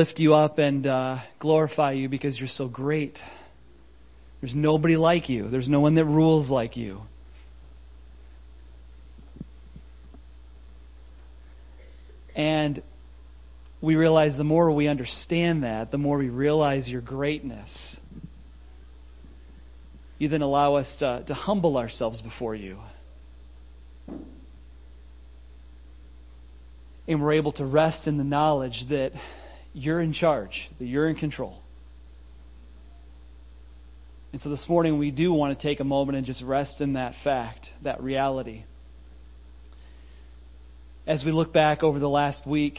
lift you up and uh, glorify you because you're so great. There's nobody like you, there's no one that rules like you. And we realize the more we understand that, the more we realize your greatness. You then allow us to, to humble ourselves before you. And we're able to rest in the knowledge that you're in charge, that you're in control. And so this morning we do want to take a moment and just rest in that fact, that reality. As we look back over the last week,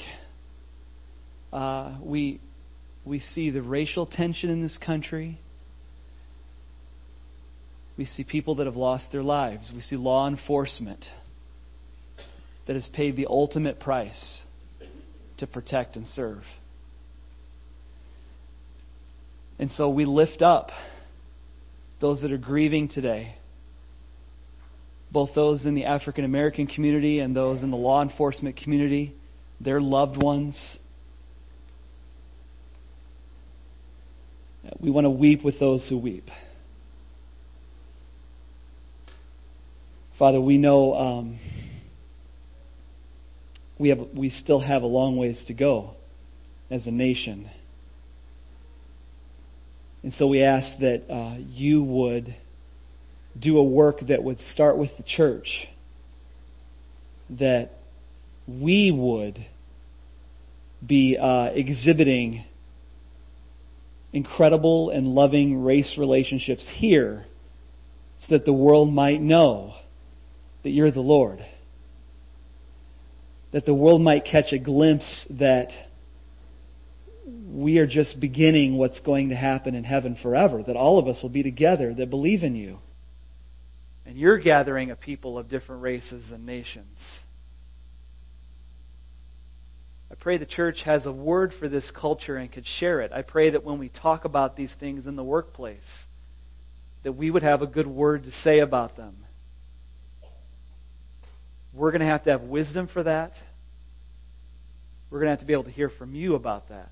uh, we, we see the racial tension in this country. We see people that have lost their lives. We see law enforcement that has paid the ultimate price to protect and serve. And so we lift up those that are grieving today, both those in the African American community and those in the law enforcement community, their loved ones. We want to weep with those who weep. Father, we know um, we have we still have a long ways to go as a nation. And so we ask that uh, you would do a work that would start with the church, that we would be uh, exhibiting incredible and loving race relationships here so that the world might know that you're the Lord. That the world might catch a glimpse that we are just beginning what's going to happen in heaven forever, that all of us will be together that believe in you. And you're gathering a people of different races and nations. I pray the church has a word for this culture and could share it. I pray that when we talk about these things in the workplace, that we would have a good word to say about them. We're going to have to have wisdom for that. We're going to have to be able to hear from you about that.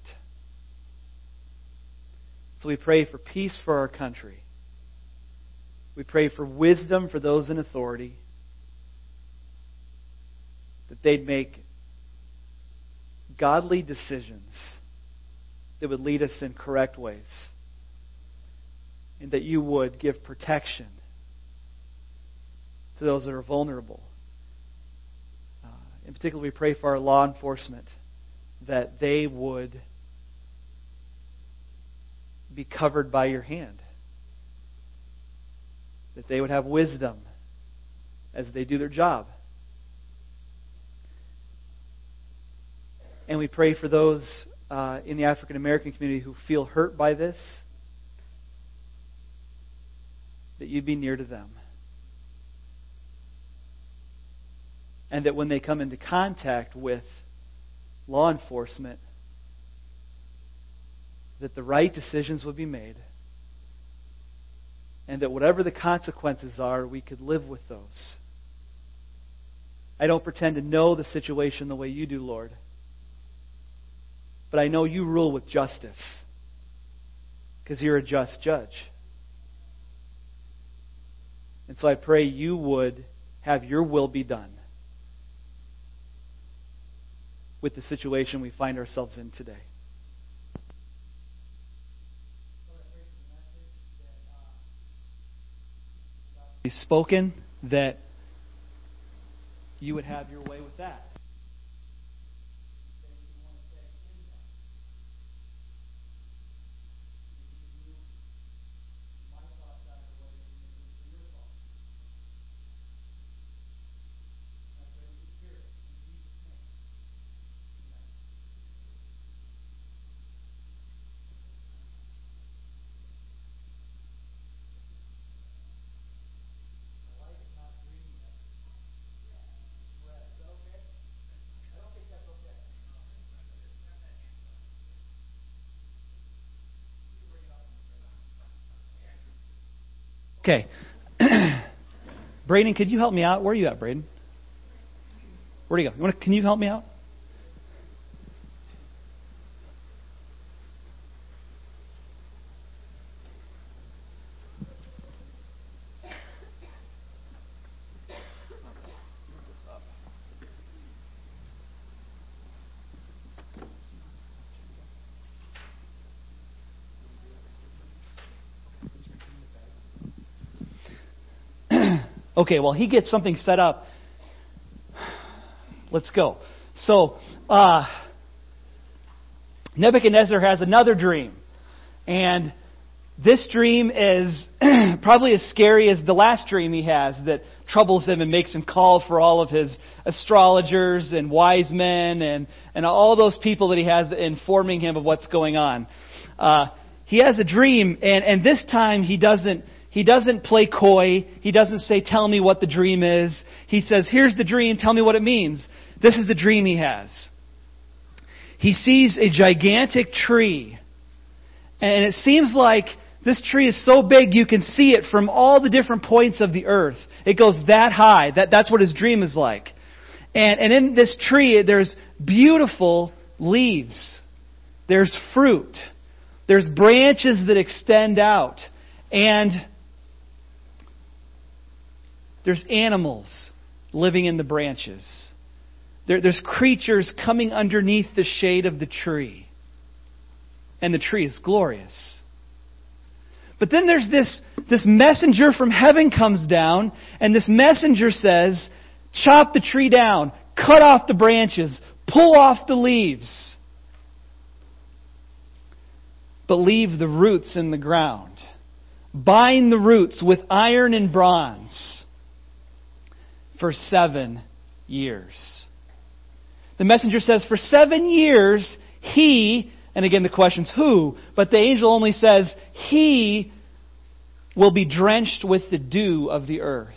So we pray for peace for our country. We pray for wisdom for those in authority, that they'd make godly decisions that would lead us in correct ways, and that you would give protection to those that are vulnerable. Uh, in particular, we pray for our law enforcement that they would be covered by your hand. That they would have wisdom as they do their job. And we pray for those uh, in the African American community who feel hurt by this, that you'd be near to them. And that when they come into contact with law enforcement, that the right decisions would be made, and that whatever the consequences are, we could live with those. I don't pretend to know the situation the way you do, Lord. But I know you rule with justice because you're a just judge. And so I pray you would have your will be done with the situation we find ourselves in today. Spoken, that you would have your way with that. Okay. Braden, could you help me out? Where are you at, Braden? Where do you go? You want to, can you help me out? Okay, well, he gets something set up. Let's go. So, uh, Nebuchadnezzar has another dream. And this dream is probably as scary as the last dream he has that troubles him and makes him call for all of his astrologers and wise men and, and all those people that he has informing him of what's going on. Uh, he has a dream, and, and this time he doesn't, he doesn't play coy. He doesn't say, Tell me what the dream is. He says, Here's the dream, tell me what it means. This is the dream he has. He sees a gigantic tree, and it seems like this tree is so big you can see it from all the different points of the earth. It goes that high. That, that's what his dream is like. And, and in this tree, there's beautiful leaves. There's fruit. There's branches that extend out. And there's animals living in the branches. There, there's creatures coming underneath the shade of the tree. And the tree is glorious. But then there's this, this messenger from heaven comes down, and this messenger says, chop the tree down, cut off the branches, pull off the leaves, but leave the roots in the ground. Bind the roots with iron and bronze for seven years. The messenger says, For seven years, he, and again, the question's who, but the angel only says, He will be drenched with the dew of the earth.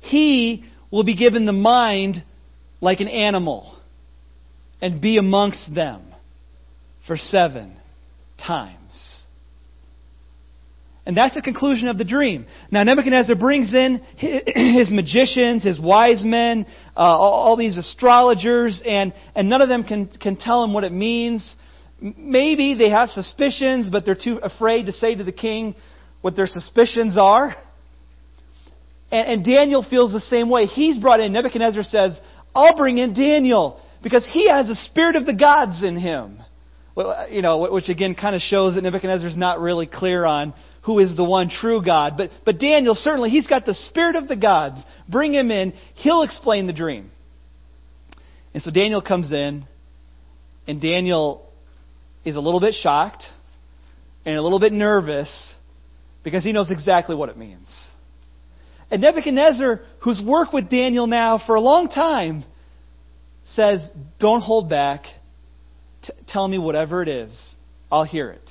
He will be given the mind like an animal and be amongst them for seven times. And that's the conclusion of the dream. Now, Nebuchadnezzar brings in his magicians, his wise men, uh, all, these astrologers, and, and none of them can, can tell him what it means. Maybe they have suspicions, but they're too afraid to say to the king what their suspicions are. And, and Daniel feels the same way. He's brought in, Nebuchadnezzar says, I'll bring in Daniel because he has the spirit of the gods in him. You know, which again kind of shows that Nebuchadnezzar's not really clear on who is the one true God. But, but Daniel, certainly, he's got the spirit of the gods. Bring him in. He'll explain the dream. And so Daniel comes in, and Daniel is a little bit shocked and a little bit nervous because he knows exactly what it means. And Nebuchadnezzar, who's worked with Daniel now for a long time, says, Don't hold back. T- tell me whatever it is. I'll hear it.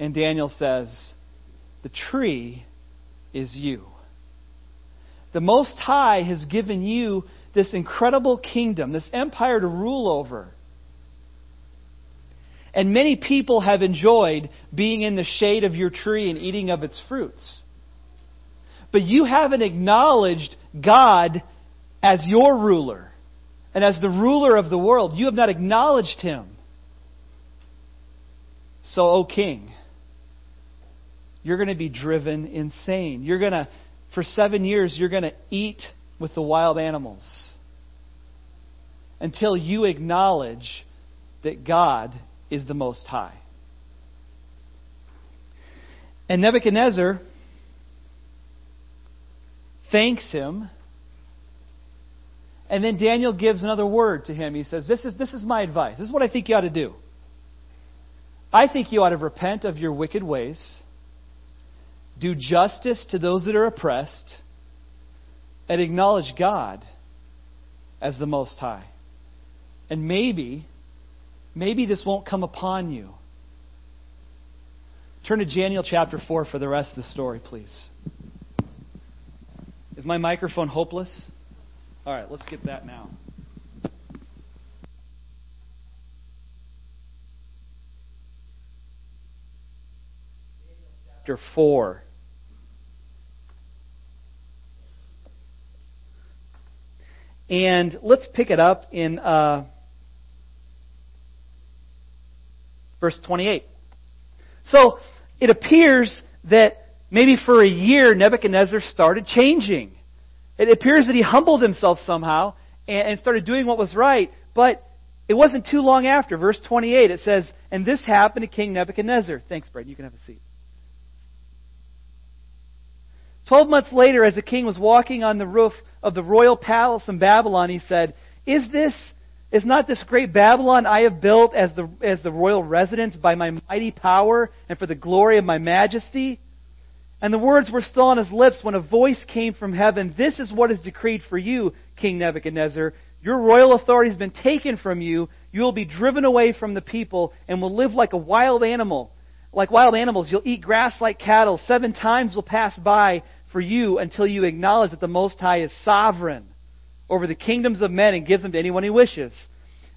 And Daniel says, The tree is you. The Most High has given you this incredible kingdom, this empire to rule over. And many people have enjoyed being in the shade of your tree and eating of its fruits. But you haven't acknowledged God as your ruler and as the ruler of the world. You have not acknowledged him. So, O king, you're going to be driven insane. You're going to, for seven years, you're going to eat with the wild animals until you acknowledge that God is the Most High. And Nebuchadnezzar thanks him. And then Daniel gives another word to him. He says, This is, this is my advice. This is what I think you ought to do. I think you ought to repent of your wicked ways do justice to those that are oppressed, and acknowledge God as the Most High. And maybe, maybe this won't come upon you. Turn to Daniel chapter 4 for the rest of the story, please. Is my microphone hopeless? All right, let's get that now. Chapter 4. And let's pick it up in uh, verse 28. So it appears that maybe for a year Nebuchadnezzar started changing. It appears that he humbled himself somehow and started doing what was right. But it wasn't too long after. Verse 28, it says, And this happened to King Nebuchadnezzar. Thanks, Brad. You can have a seat. Twelve months later, as the king was walking on the roof of the royal palace in Babylon, he said, Is this is not this great Babylon I have built as the, as the royal residence by my mighty power and for the glory of my majesty? And the words were still on his lips when a voice came from heaven. This is what is decreed for you, King Nebuchadnezzar. Your royal authority has been taken from you. You will be driven away from the people and will live like a wild animal. Like wild animals, you'll eat grass like cattle. Seven times will pass by for you until you acknowledge that the Most High is sovereign over the kingdoms of men and gives them to anyone he wishes.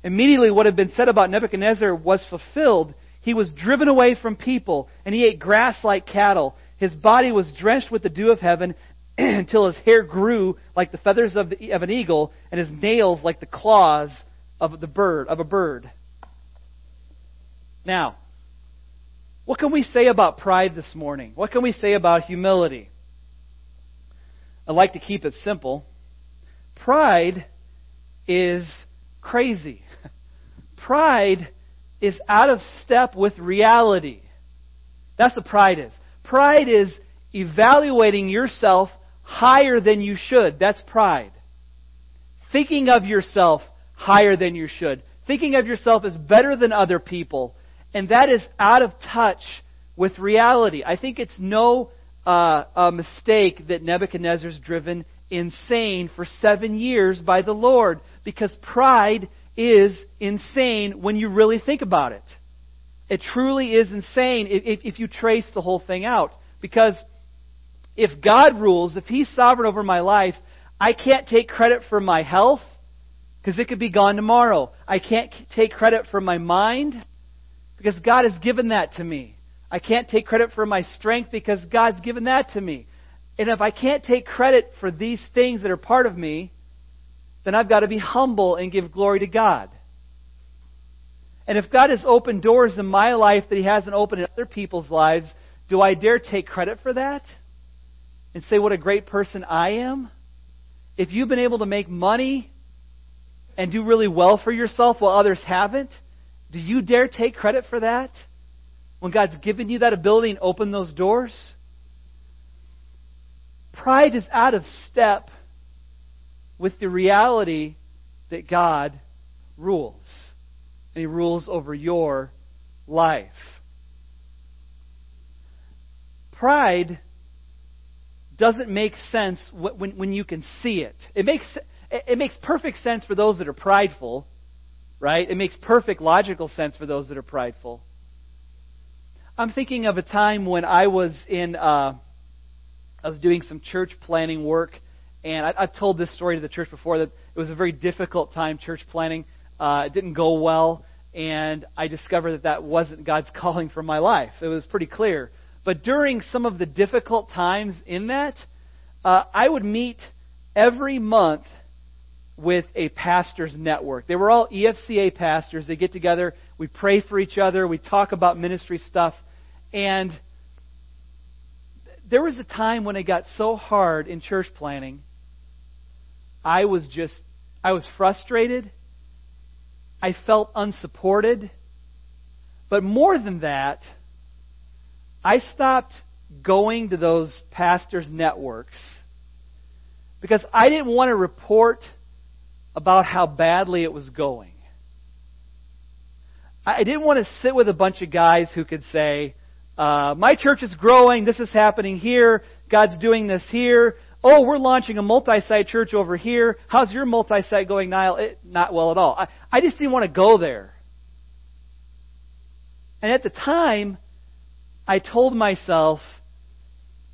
Immediately, what had been said about Nebuchadnezzar was fulfilled. He was driven away from people, and he ate grass like cattle. His body was drenched with the dew of heaven until his hair grew like the feathers of, the, of an eagle, and his nails like the claws of the bird of a bird. Now, what can we say about pride this morning? What can we say about humility? I'd like to keep it simple. Pride is crazy. Pride is out of step with reality. That's what pride is. Pride is evaluating yourself higher than you should. That's pride. Thinking of yourself higher than you should. Thinking of yourself as better than other people. And that is out of touch with reality. I think it's no uh, a mistake that Nebuchadnezzar's driven insane for seven years by the Lord because pride is insane when you really think about it. It truly is insane if, if you trace the whole thing out. Because if God rules, if He's sovereign over my life, I can't take credit for my health because it could be gone tomorrow. I can't take credit for my mind because God has given that to me. I can't take credit for my strength because God's given that to me. And if I can't take credit for these things that are part of me, then I've got to be humble and give glory to God. And if God has opened doors in my life that He hasn't opened in other people's lives, do I dare take credit for that? And say what a great person I am? If you've been able to make money and do really well for yourself while others haven't, do you dare take credit for that? When God's given you that ability and opened those doors? Pride is out of step with the reality that God rules. And He rules over your life. Pride doesn't make sense when, when you can see it. It makes, it makes perfect sense for those that are prideful, right? It makes perfect logical sense for those that are prideful. I'm thinking of a time when I was in, uh, I was doing some church planning work, and I, I've told this story to the church before that it was a very difficult time church planning. Uh, it didn't go well, and I discovered that that wasn't God's calling for my life. It was pretty clear. But during some of the difficult times in that, uh, I would meet every month with a pastor's network. They were all EFCA pastors. They get together, we pray for each other, we talk about ministry stuff. And there was a time when it got so hard in church planning, I was just, I was frustrated. I felt unsupported. But more than that, I stopped going to those pastors' networks because I didn't want to report about how badly it was going. I didn't want to sit with a bunch of guys who could say, uh, my church is growing, this is happening here, God's doing this here. Oh, we're launching a multi-site church over here. How's your multi-site going, Niall? It, not well at all. I, I just didn't want to go there. And at the time, I told myself,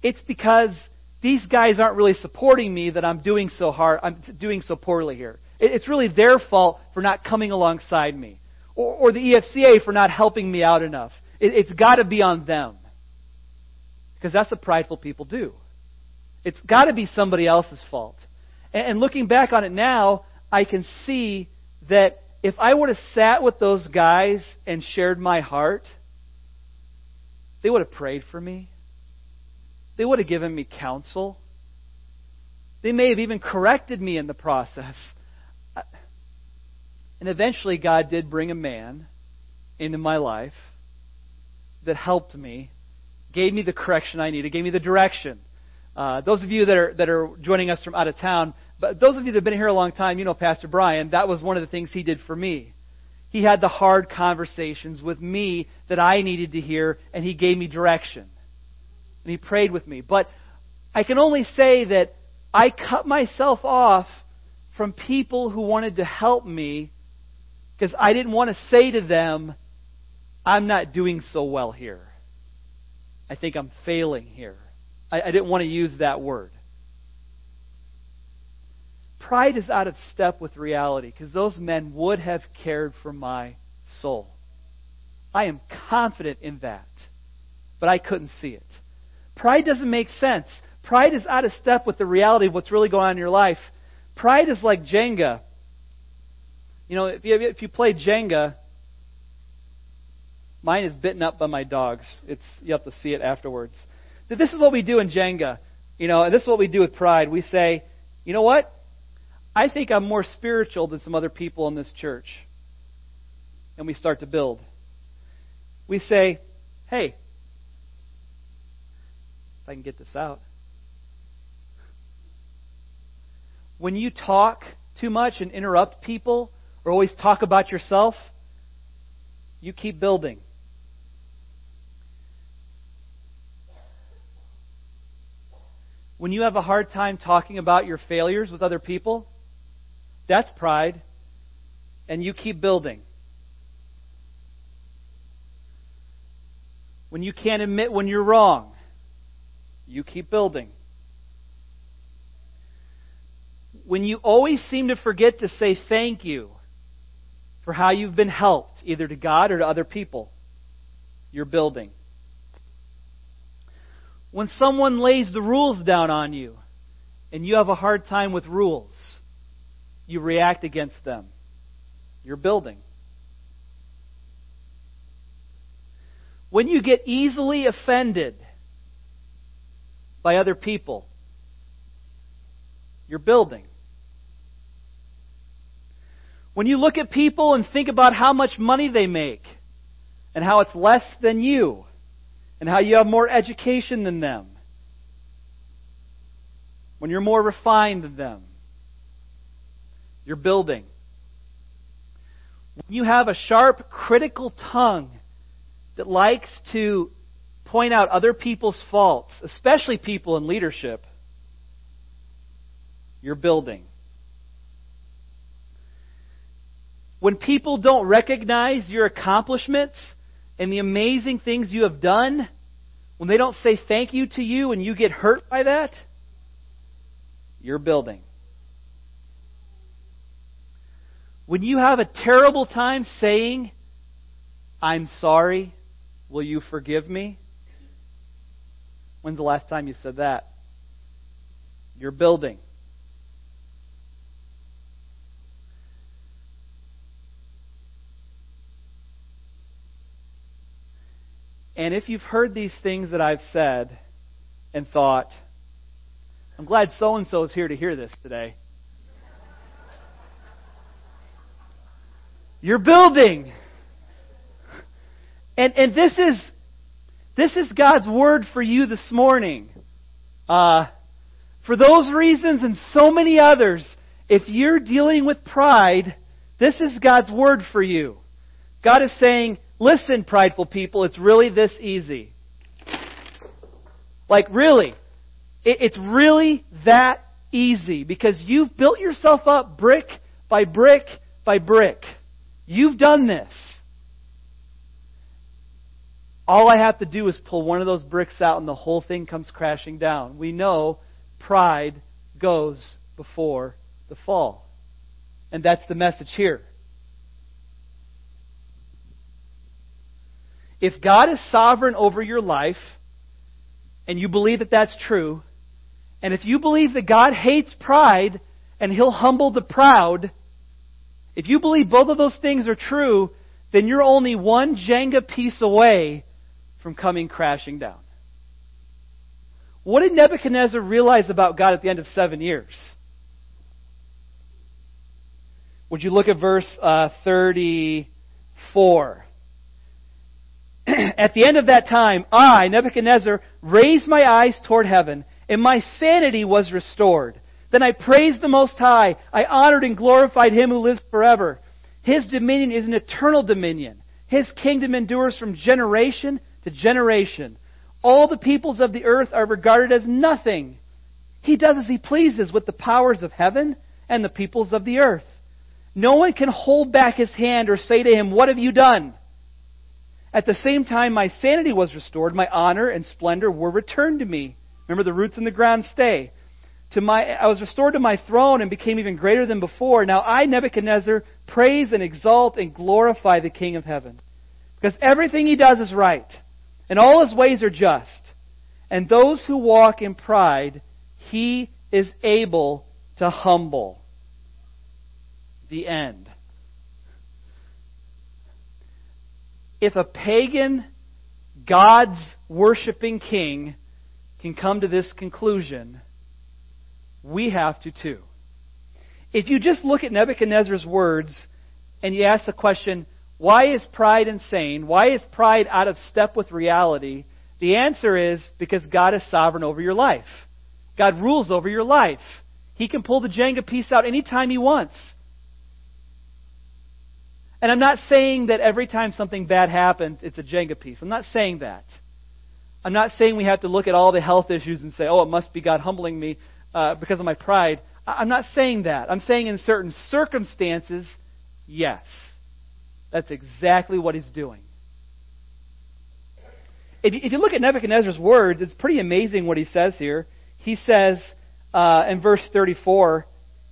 it's because these guys aren't really supporting me that I'm doing so hard, I'm doing so poorly here. It's really their fault for not coming alongside me. Or, or the EFCA for not helping me out enough. It, it's got to be on them. Because that's what prideful people do. It's got to be somebody else's fault. And, and looking back on it now, I can see that if I would have sat with those guys and shared my heart, they would have prayed for me. They would have given me counsel. They may have even corrected me in the process. And eventually, God did bring a man into my life that helped me, gave me the correction I needed, gave me the direction. Uh, those of you that are that are joining us from out of town, but those of you that have been here a long time, you know Pastor Brian. That was one of the things he did for me. He had the hard conversations with me that I needed to hear, and he gave me direction. And he prayed with me. But I can only say that I cut myself off from people who wanted to help me because I didn't want to say to them, I'm not doing so well here. I think I'm failing here. I, I didn't want to use that word. Pride is out of step with reality because those men would have cared for my soul. I am confident in that, but I couldn't see it. Pride doesn't make sense. Pride is out of step with the reality of what's really going on in your life. Pride is like Jenga. You know, if you, if you play Jenga, mine is bitten up by my dogs. It's you have to see it afterwards. This is what we do in Jenga. You know, and this is what we do with pride. We say, you know what? I think I'm more spiritual than some other people in this church. And we start to build. We say, hey, if I can get this out. When you talk too much and interrupt people or always talk about yourself, you keep building. When you have a hard time talking about your failures with other people, that's pride. And you keep building. When you can't admit when you're wrong, you keep building. When you always seem to forget to say thank you for how you've been helped, either to God or to other people, you're building. When someone lays the rules down on you and you have a hard time with rules, you react against them. You're building. When you get easily offended by other people, you're building. When you look at people and think about how much money they make and how it's less than you and how you have more education than them, when you're more refined than them, you're building. When you have a sharp, critical tongue that likes to point out other people's faults, especially people in leadership, you're building. When people don't recognize your accomplishments and the amazing things you have done, when they don't say thank you to you and you get hurt by that, you're building. When you have a terrible time saying, I'm sorry, will you forgive me? When's the last time you said that? You're building. And if you've heard these things that I've said and thought, I'm glad so and so is here to hear this today. You're building. And, and this is, this is God's word for you this morning. Uh, for those reasons and so many others, if you're dealing with pride, this is God's word for you. God is saying, listen, prideful people, it's really this easy. Like, really. It's really that easy because you've built yourself up brick by brick by brick. You've done this. All I have to do is pull one of those bricks out and the whole thing comes crashing down. We know pride goes before the fall. And that's the message here. If God is sovereign over your life, and you believe that that's true, and if you believe that God hates pride and He'll humble the proud, if you believe both of those things are true, then you're only one Jenga piece away from coming crashing down. What did Nebuchadnezzar realize about God at the end of seven years? Would you look at verse uh, 34? at the end of that time, I, Nebuchadnezzar, raised my eyes toward heaven, and my sanity was restored. Then I praised the Most High. I honored and glorified Him who lives forever. His dominion is an eternal dominion. His kingdom endures from generation to generation. All the peoples of the earth are regarded as nothing. He does as he pleases with the powers of heaven and the peoples of the earth. No one can hold back his hand or say to him, What have you done? At the same time, my sanity was restored, my honor and splendor were returned to me. Remember, the roots in the ground stay. To my, I was restored to my throne and became even greater than before. Now I, Nebuchadnezzar, praise and exalt and glorify the King of heaven. Because everything he does is right, and all his ways are just. And those who walk in pride, he is able to humble. The end. If a pagan, God's worshiping king can come to this conclusion, we have to too. If you just look at Nebuchadnezzar's words and you ask the question, why is pride insane? Why is pride out of step with reality? The answer is because God is sovereign over your life. God rules over your life. He can pull the Jenga piece out anytime He wants. And I'm not saying that every time something bad happens, it's a Jenga piece. I'm not saying that. I'm not saying we have to look at all the health issues and say, oh, it must be God humbling me uh, because of my pride. I'm not saying that. I'm saying in certain circumstances, yes. That's exactly what he's doing. If you, look at Nebuchadnezzar's words, it's pretty amazing what he says here. He says uh, in verse 34,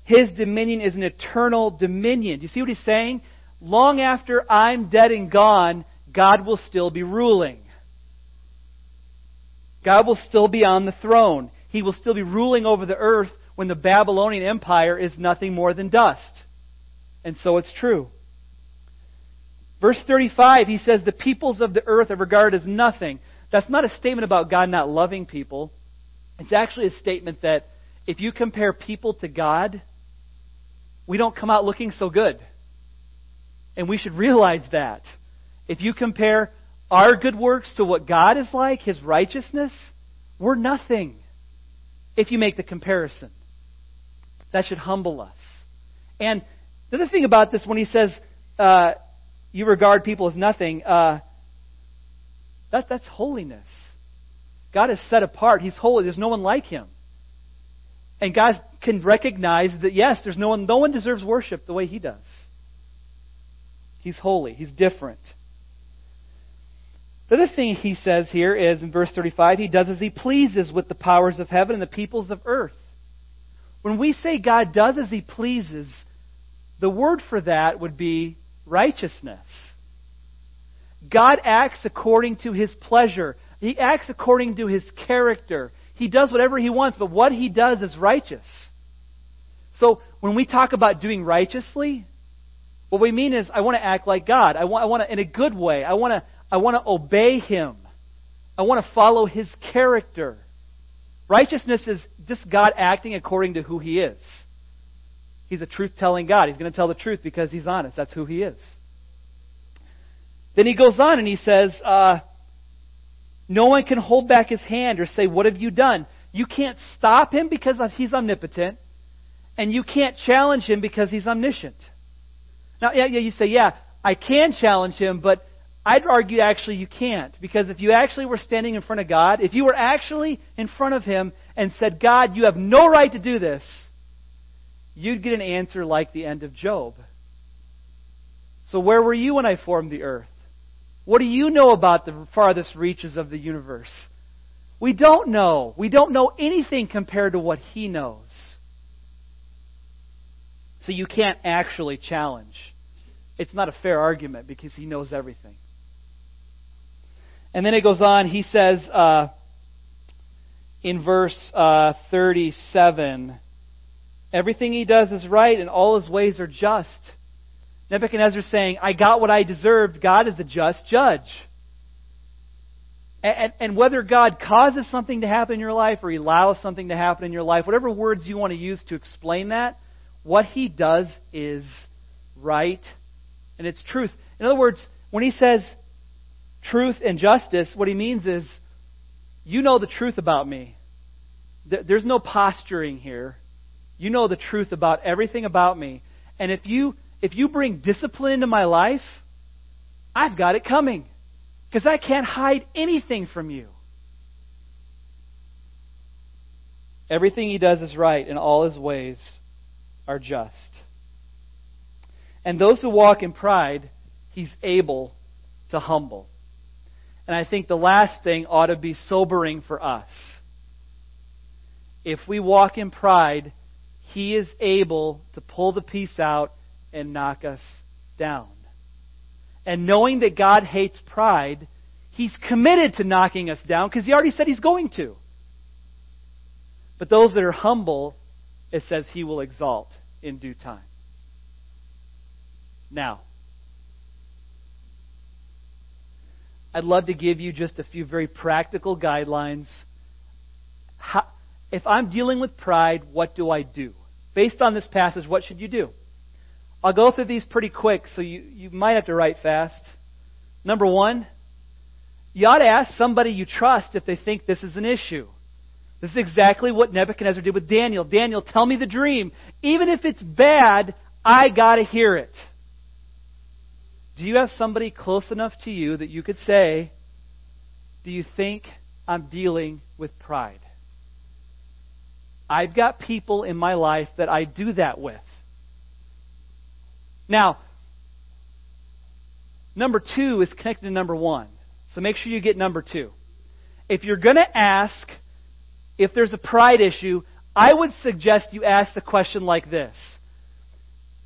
his dominion is an eternal dominion. Do you see what he's saying? Long after I'm dead and gone, God will still be ruling. God will still be on the throne. He will still be ruling over the earth when the Babylonian Empire is nothing more than dust. And so it's true. Verse 35, he says, The peoples of the earth are regarded as nothing. That's not a statement about God not loving people. It's actually a statement that if you compare people to God, we don't come out looking so good. And we should realize that. If you compare our good works to what God is like, His righteousness, we're nothing if you make the comparison. That should humble us. And the other thing about this, when he says uh, you regard people as nothing, uh, that, that's holiness. God is set apart. He's holy. There's no one like him. And God can recognize that, yes, there's no one, no one deserves worship the way he does. He's holy. He's different. The other thing he says here is in verse 35 he does as he pleases with the powers of heaven and the peoples of earth. When we say God does as he pleases, the word for that would be righteousness. God acts according to his pleasure. He acts according to his character. He does whatever he wants, but what he does is righteous. So when we talk about doing righteously, what we mean is I want to act like God. I want, I want to, in a good way. I want to, I want to obey Him. I want to follow His character. Righteousness is just God acting according to who He is. He's a truth telling God. He's going to tell the truth because He's honest. That's who He is. Then he goes on and he says, uh, No one can hold back his hand or say, What have you done? You can't stop him because he's omnipotent, and you can't challenge him because he's omniscient. Now, yeah, you say, Yeah, I can challenge him, but I'd argue actually you can't. Because if you actually were standing in front of God, if you were actually in front of Him and said, God, you have no right to do this, you'd get an answer like the end of Job. So where were you when I formed the earth? What do you know about the farthest reaches of the universe? We don't know. We don't know anything compared to what He knows. So you can't actually challenge. It's not a fair argument because He knows everything. And then it goes on, he says uh, in verse uh, 37 everything he does is right and all his ways are just. Nebuchadnezzar saying, I got what I deserved. God is a just judge. And, and, whether God causes something to happen in your life or he allows something to happen in your life, whatever words you want to use to explain that, what he does is right and it's truth. In other words, when he says truth and justice, what he means is, you know the truth about me. there's no posturing here. You know the truth about everything about me. And if you if you bring discipline into my life, I've got it coming. Because I can't hide anything from you. Everything he does is right, in all his ways are just. And those who walk in pride, he's able to humble. And I think the last thing ought to be sobering for us. If we walk in pride, he is able to pull the piece out and knock us down. And knowing that God hates pride, he's committed to knocking us down because he already said he's going to. But those that are humble, it says he will exalt in due time. Now, I'd love to give you just a few very practical guidelines. How, if I'm dealing with pride, what do I do? Based on this passage, what should you do? I'll go through these pretty quick, so you, you might have to write fast. Number one, you ought to ask somebody you trust if they think this is an issue. This is exactly what Nebuchadnezzar did with Daniel. Daniel, tell me the dream. Even if it's bad, I got to hear it. Do you have somebody close enough to you that you could say, Do you think I'm dealing with pride? I've got people in my life that I do that with. Now, number two is connected to number one. So make sure you get number two. If you're going to ask if there's a pride issue, I would suggest you ask the question like this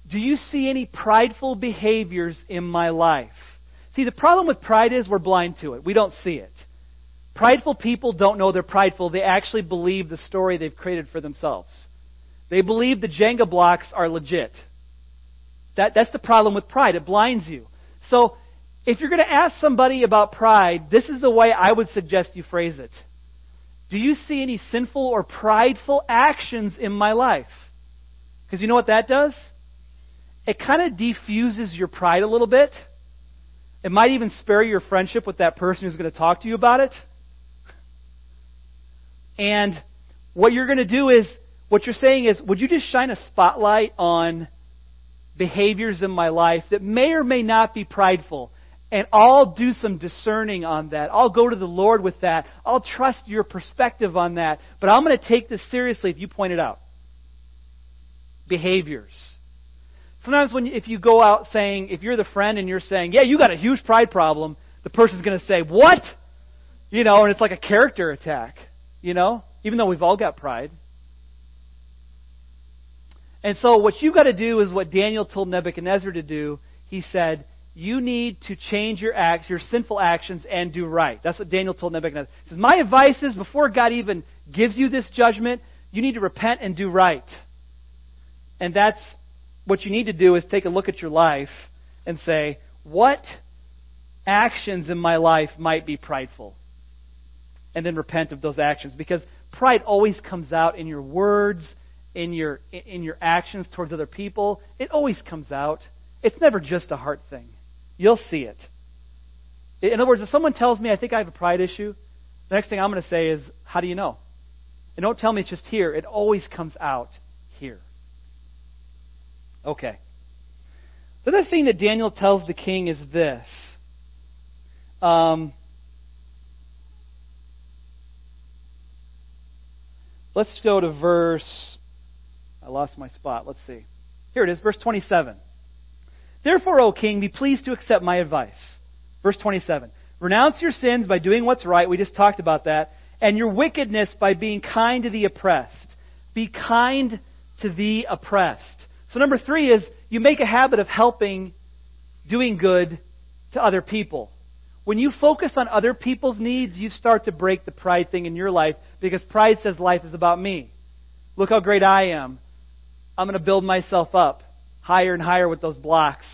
Do you see any prideful behaviors in my life? See, the problem with pride is we're blind to it. We don't see it. Prideful people don't know they're prideful. They actually believe the story they've created for themselves. They believe the Jenga blocks are legit. That, that's the problem with pride. It blinds you. So, if you're going to ask somebody about pride, this is the way I would suggest you phrase it. Do you see any sinful or prideful actions in my life? Because you know what that does? It kind of defuses your pride a little bit. It might even spare your friendship with that person who's going to talk to you about it. And what you're going to do is, what you're saying is, would you just shine a spotlight on behaviors in my life that may or may not be prideful? And I'll do some discerning on that. I'll go to the Lord with that. I'll trust your perspective on that. But I'm going to take this seriously if you point it out. Behaviors. Sometimes when if you go out saying, if you're the friend and you're saying, yeah, you got a huge pride problem, the person's going to say, what? You know, and it's like a character attack. You know, even though we've all got pride. And so what you've got to do is what Daniel told Nebuchadnezzar to do. He said, you need to change your acts, your sinful actions, and do right. That's what Daniel told Nebuchadnezzar. He says, My advice is before God even gives you this judgment, you need to repent and do right. And that's what you need to do is take a look at your life and say, What actions in my life might be prideful? And then repent of those actions. Because pride always comes out in your words, in your, in your actions towards other people. It always comes out. It's never just a heart thing. You'll see it. In other words, if someone tells me I think I have a pride issue, the next thing I'm going to say is, How do you know? And don't tell me it's just here. It always comes out here. Okay. The other thing that Daniel tells the king is this. Um, let's go to verse. I lost my spot. Let's see. Here it is, verse 27. Therefore, O king, be pleased to accept my advice. Verse 27. Renounce your sins by doing what's right. We just talked about that. And your wickedness by being kind to the oppressed. Be kind to the oppressed. So, number three is you make a habit of helping, doing good to other people. When you focus on other people's needs, you start to break the pride thing in your life because pride says life is about me. Look how great I am. I'm going to build myself up higher and higher with those blocks.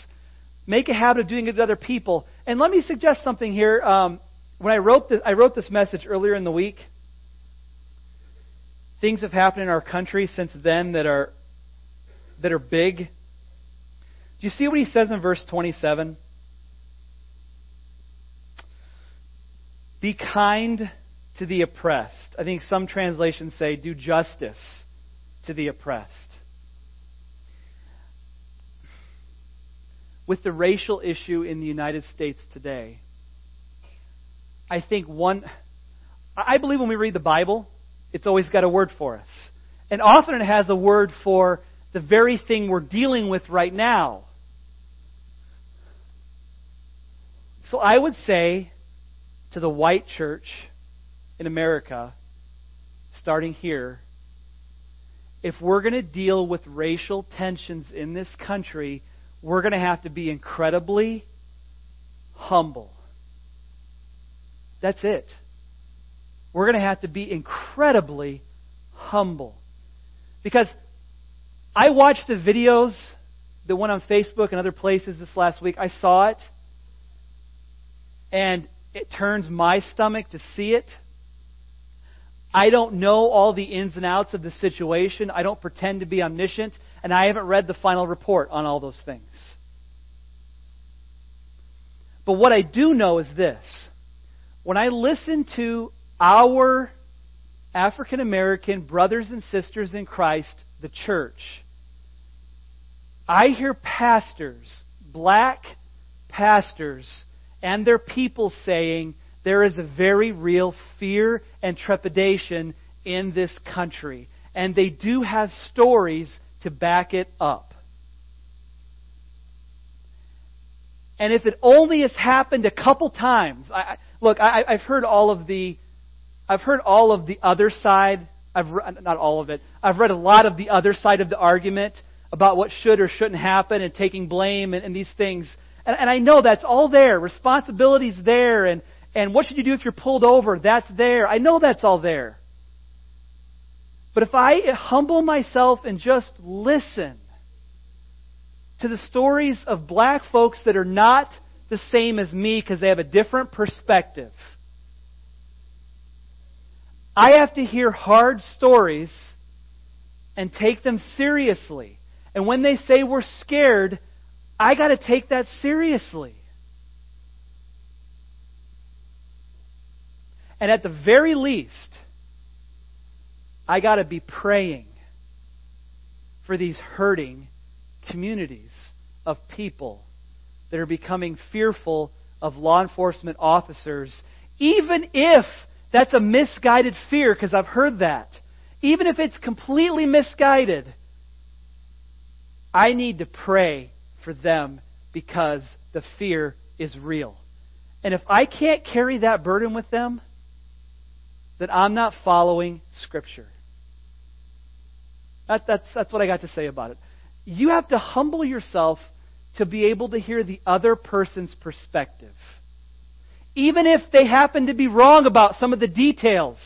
Make a habit of doing it to other people. And let me suggest something here. Um, when I wrote this, I wrote this message earlier in the week. Things have happened in our country since then that are that are big. Do you see what he says in verse 27? Be kind to the oppressed. I think some translations say, do justice to the oppressed. With the racial issue in the United States today, I think one. I believe when we read the Bible, it's always got a word for us. And often it has a word for the very thing we're dealing with right now. So I would say to the white church in America, starting here, if we're going to deal with racial tensions in this country, we're going to have to be incredibly humble. That's it. We're going to have to be incredibly humble. Because I watched the videos that went on Facebook and other places this last week. I saw it. And it turns my stomach to see it. I don't know all the ins and outs of the situation. I don't pretend to be omniscient. And I haven't read the final report on all those things. But what I do know is this. When I listen to our African American brothers and sisters in Christ, the church, I hear pastors, black pastors, and their people saying there is a very real fear and trepidation in this country. And they do have stories to back it up. And if it only has happened a couple times, I, look, I, have heard all of the, I've heard all of the other side. I've not all of it. I've read a lot of the other side of the argument about what should or shouldn't happen and taking blame and, and these things. And, and I know that's all there. Responsibility's there. And, and what should you do if you're pulled over? That's there. I know that's all there. But if I humble myself and just listen to the stories of black folks that are not the same as me because they have a different perspective, I have to hear hard stories and take them seriously. And when they say we're scared, I got to take that seriously. And at the very least, I got to be praying for these hurting communities of people that are becoming fearful of law enforcement officers, even if that's a misguided fear, because I've heard that. Even if it's completely misguided, I need to pray for them because the fear is real. And if I can't carry that burden with them, then I'm not following Scripture. That, that's, that's what I got to say about it. You have to humble yourself to be able to hear the other person's perspective. Even if they happen to be wrong about some of the details.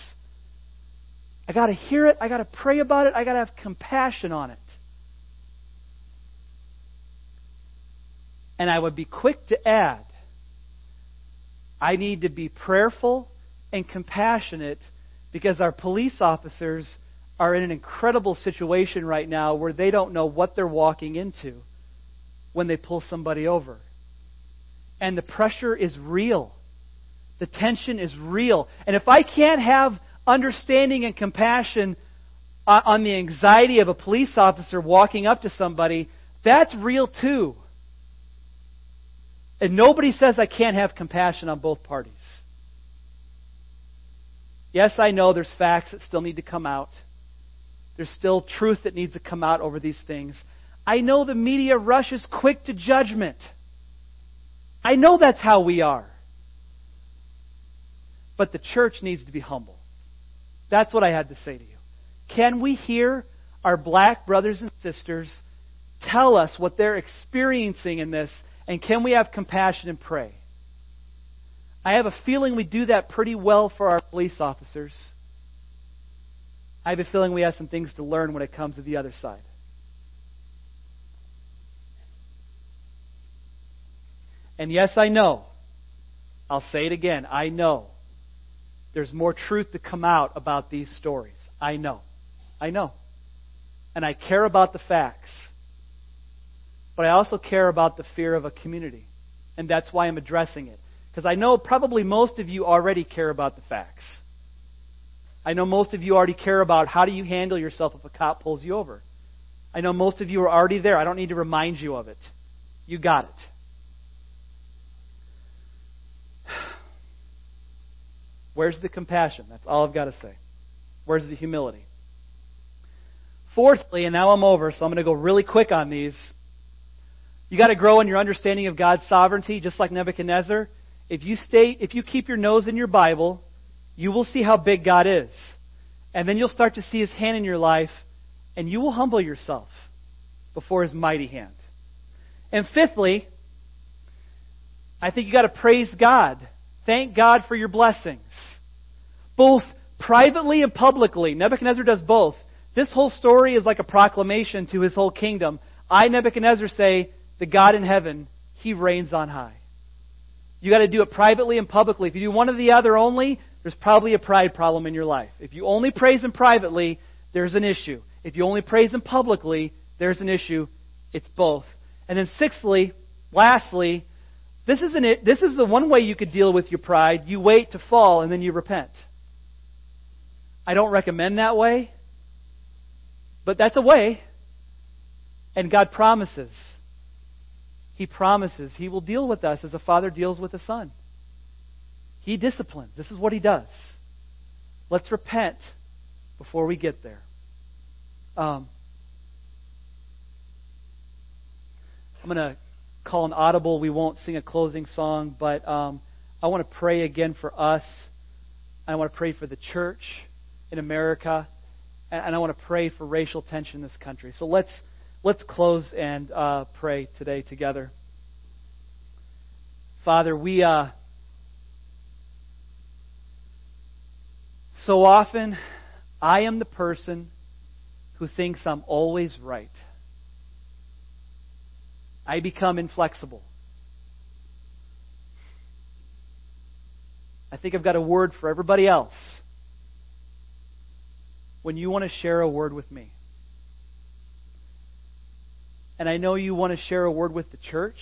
I got to hear it. I got to pray about it. I got to have compassion on it. And I would be quick to add I need to be prayerful and compassionate because our police officers are in an incredible situation right now where they don't know what they're walking into when they pull somebody over. And the pressure is real. The tension is real. And if I can't have understanding and compassion uh, on the anxiety of a police officer walking up to somebody, that's real too. And nobody says I can't have compassion on both parties. Yes, I know there's facts that still need to come out. There's still truth that needs to come out over these things. I know the media rushes quick to judgment. I know that's how we are. But the church needs to be humble. That's what I had to say to you. Can we hear our black brothers and sisters tell us what they're experiencing in this and can we have compassion and pray? I have a feeling we do that pretty well for our police officers. I have a feeling we have some things to learn when it comes to the other side. And yes, I know. I'll say it again. I know. There's more truth to come out about these stories. I know. I know. And I care about the facts. But I also care about the fear of a community. And that's why I'm addressing it. Because I know probably most of you already care about the facts. I know most of you already care about how do you handle yourself if a cop pulls you over. I know most of you are already there. I don't need to remind you of it. You got it. Where's the compassion? That's all I've got to say. Where's the humility? Fourthly, and now I'm over, so I'm going to go really quick on these. You got to grow in your understanding of God's sovereignty, just like Nebuchadnezzar. If you stay, if you keep your nose in your Bible, you will see how big God is. And then you'll start to see his hand in your life, and you will humble yourself before his mighty hand. And fifthly, I think you got to praise God. Thank God for your blessings. Both privately and publicly. Nebuchadnezzar does both. This whole story is like a proclamation to his whole kingdom. I, Nebuchadnezzar, say, the God in heaven, he reigns on high. You got to do it privately and publicly. If you do one or the other only, there's probably a pride problem in your life. If you only praise him privately, there's an issue. If you only praise him publicly, there's an issue. It's both. And then sixthly, lastly, this is, this is the one way you could deal with your pride. You wait to fall and then you repent. I don't recommend that way, but that's a way. And God promises. He promises He will deal with us as a father deals with a son. He disciplines. This is what He does. Let's repent before we get there. Um, I'm going to call an audible. We won't sing a closing song, but um, I want to pray again for us. I want to pray for the church in America, and I want to pray for racial tension in this country. So let's let's close and uh, pray today together. Father, we uh, so often I am the person who thinks I'm always right. I become inflexible. I think I've got a word for everybody else when you want to share a word with me. And I know you want to share a word with the church.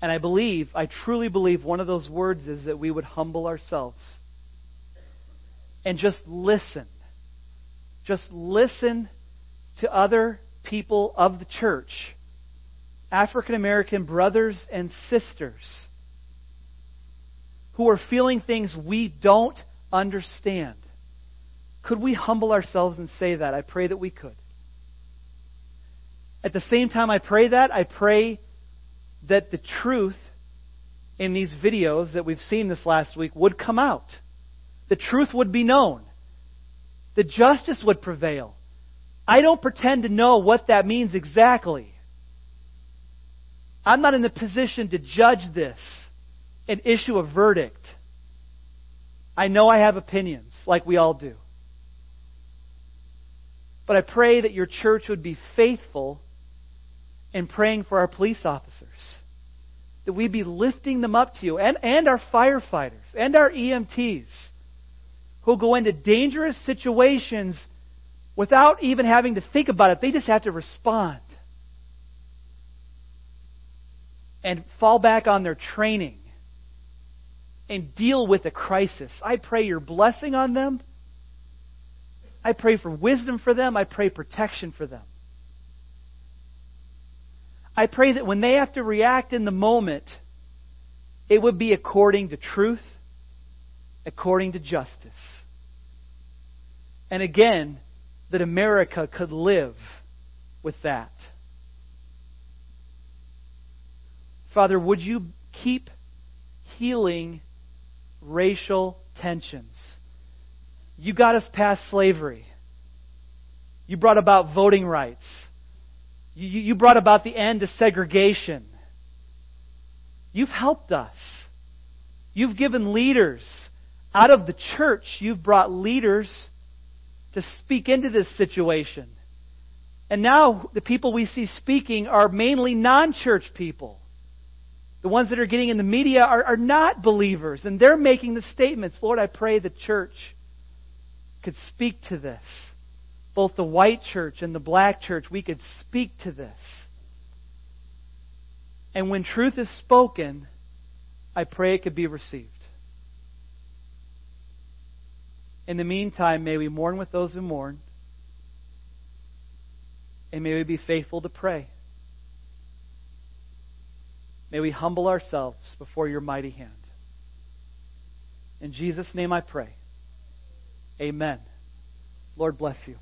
And I believe, I truly believe, one of those words is that we would humble ourselves and just listen. Just listen to other people of the church, African American brothers and sisters, who are feeling things we don't understand. Could we humble ourselves and say that? I pray that we could. At the same time, I pray that, I pray that the truth in these videos that we've seen this last week would come out. The truth would be known. The justice would prevail. I don't pretend to know what that means exactly. I'm not in the position to judge this and issue a verdict. I know I have opinions, like we all do. But I pray that your church would be faithful in praying for our police officers. That we be lifting them up to you and, and our firefighters and our EMTs who go into dangerous situations without even having to think about it. They just have to respond and fall back on their training and deal with a crisis. I pray your blessing on them. I pray for wisdom for them. I pray protection for them. I pray that when they have to react in the moment, it would be according to truth, according to justice. And again, that America could live with that. Father, would you keep healing racial tensions? You got us past slavery. You brought about voting rights. You, you brought about the end of segregation. You've helped us. You've given leaders. Out of the church, you've brought leaders to speak into this situation. And now the people we see speaking are mainly non church people. The ones that are getting in the media are, are not believers, and they're making the statements. Lord, I pray the church could speak to this. Both the white church and the black church, we could speak to this. And when truth is spoken, I pray it could be received. In the meantime, may we mourn with those who mourn, and may we be faithful to pray. May we humble ourselves before your mighty hand. In Jesus' name I pray. Amen. Lord bless you.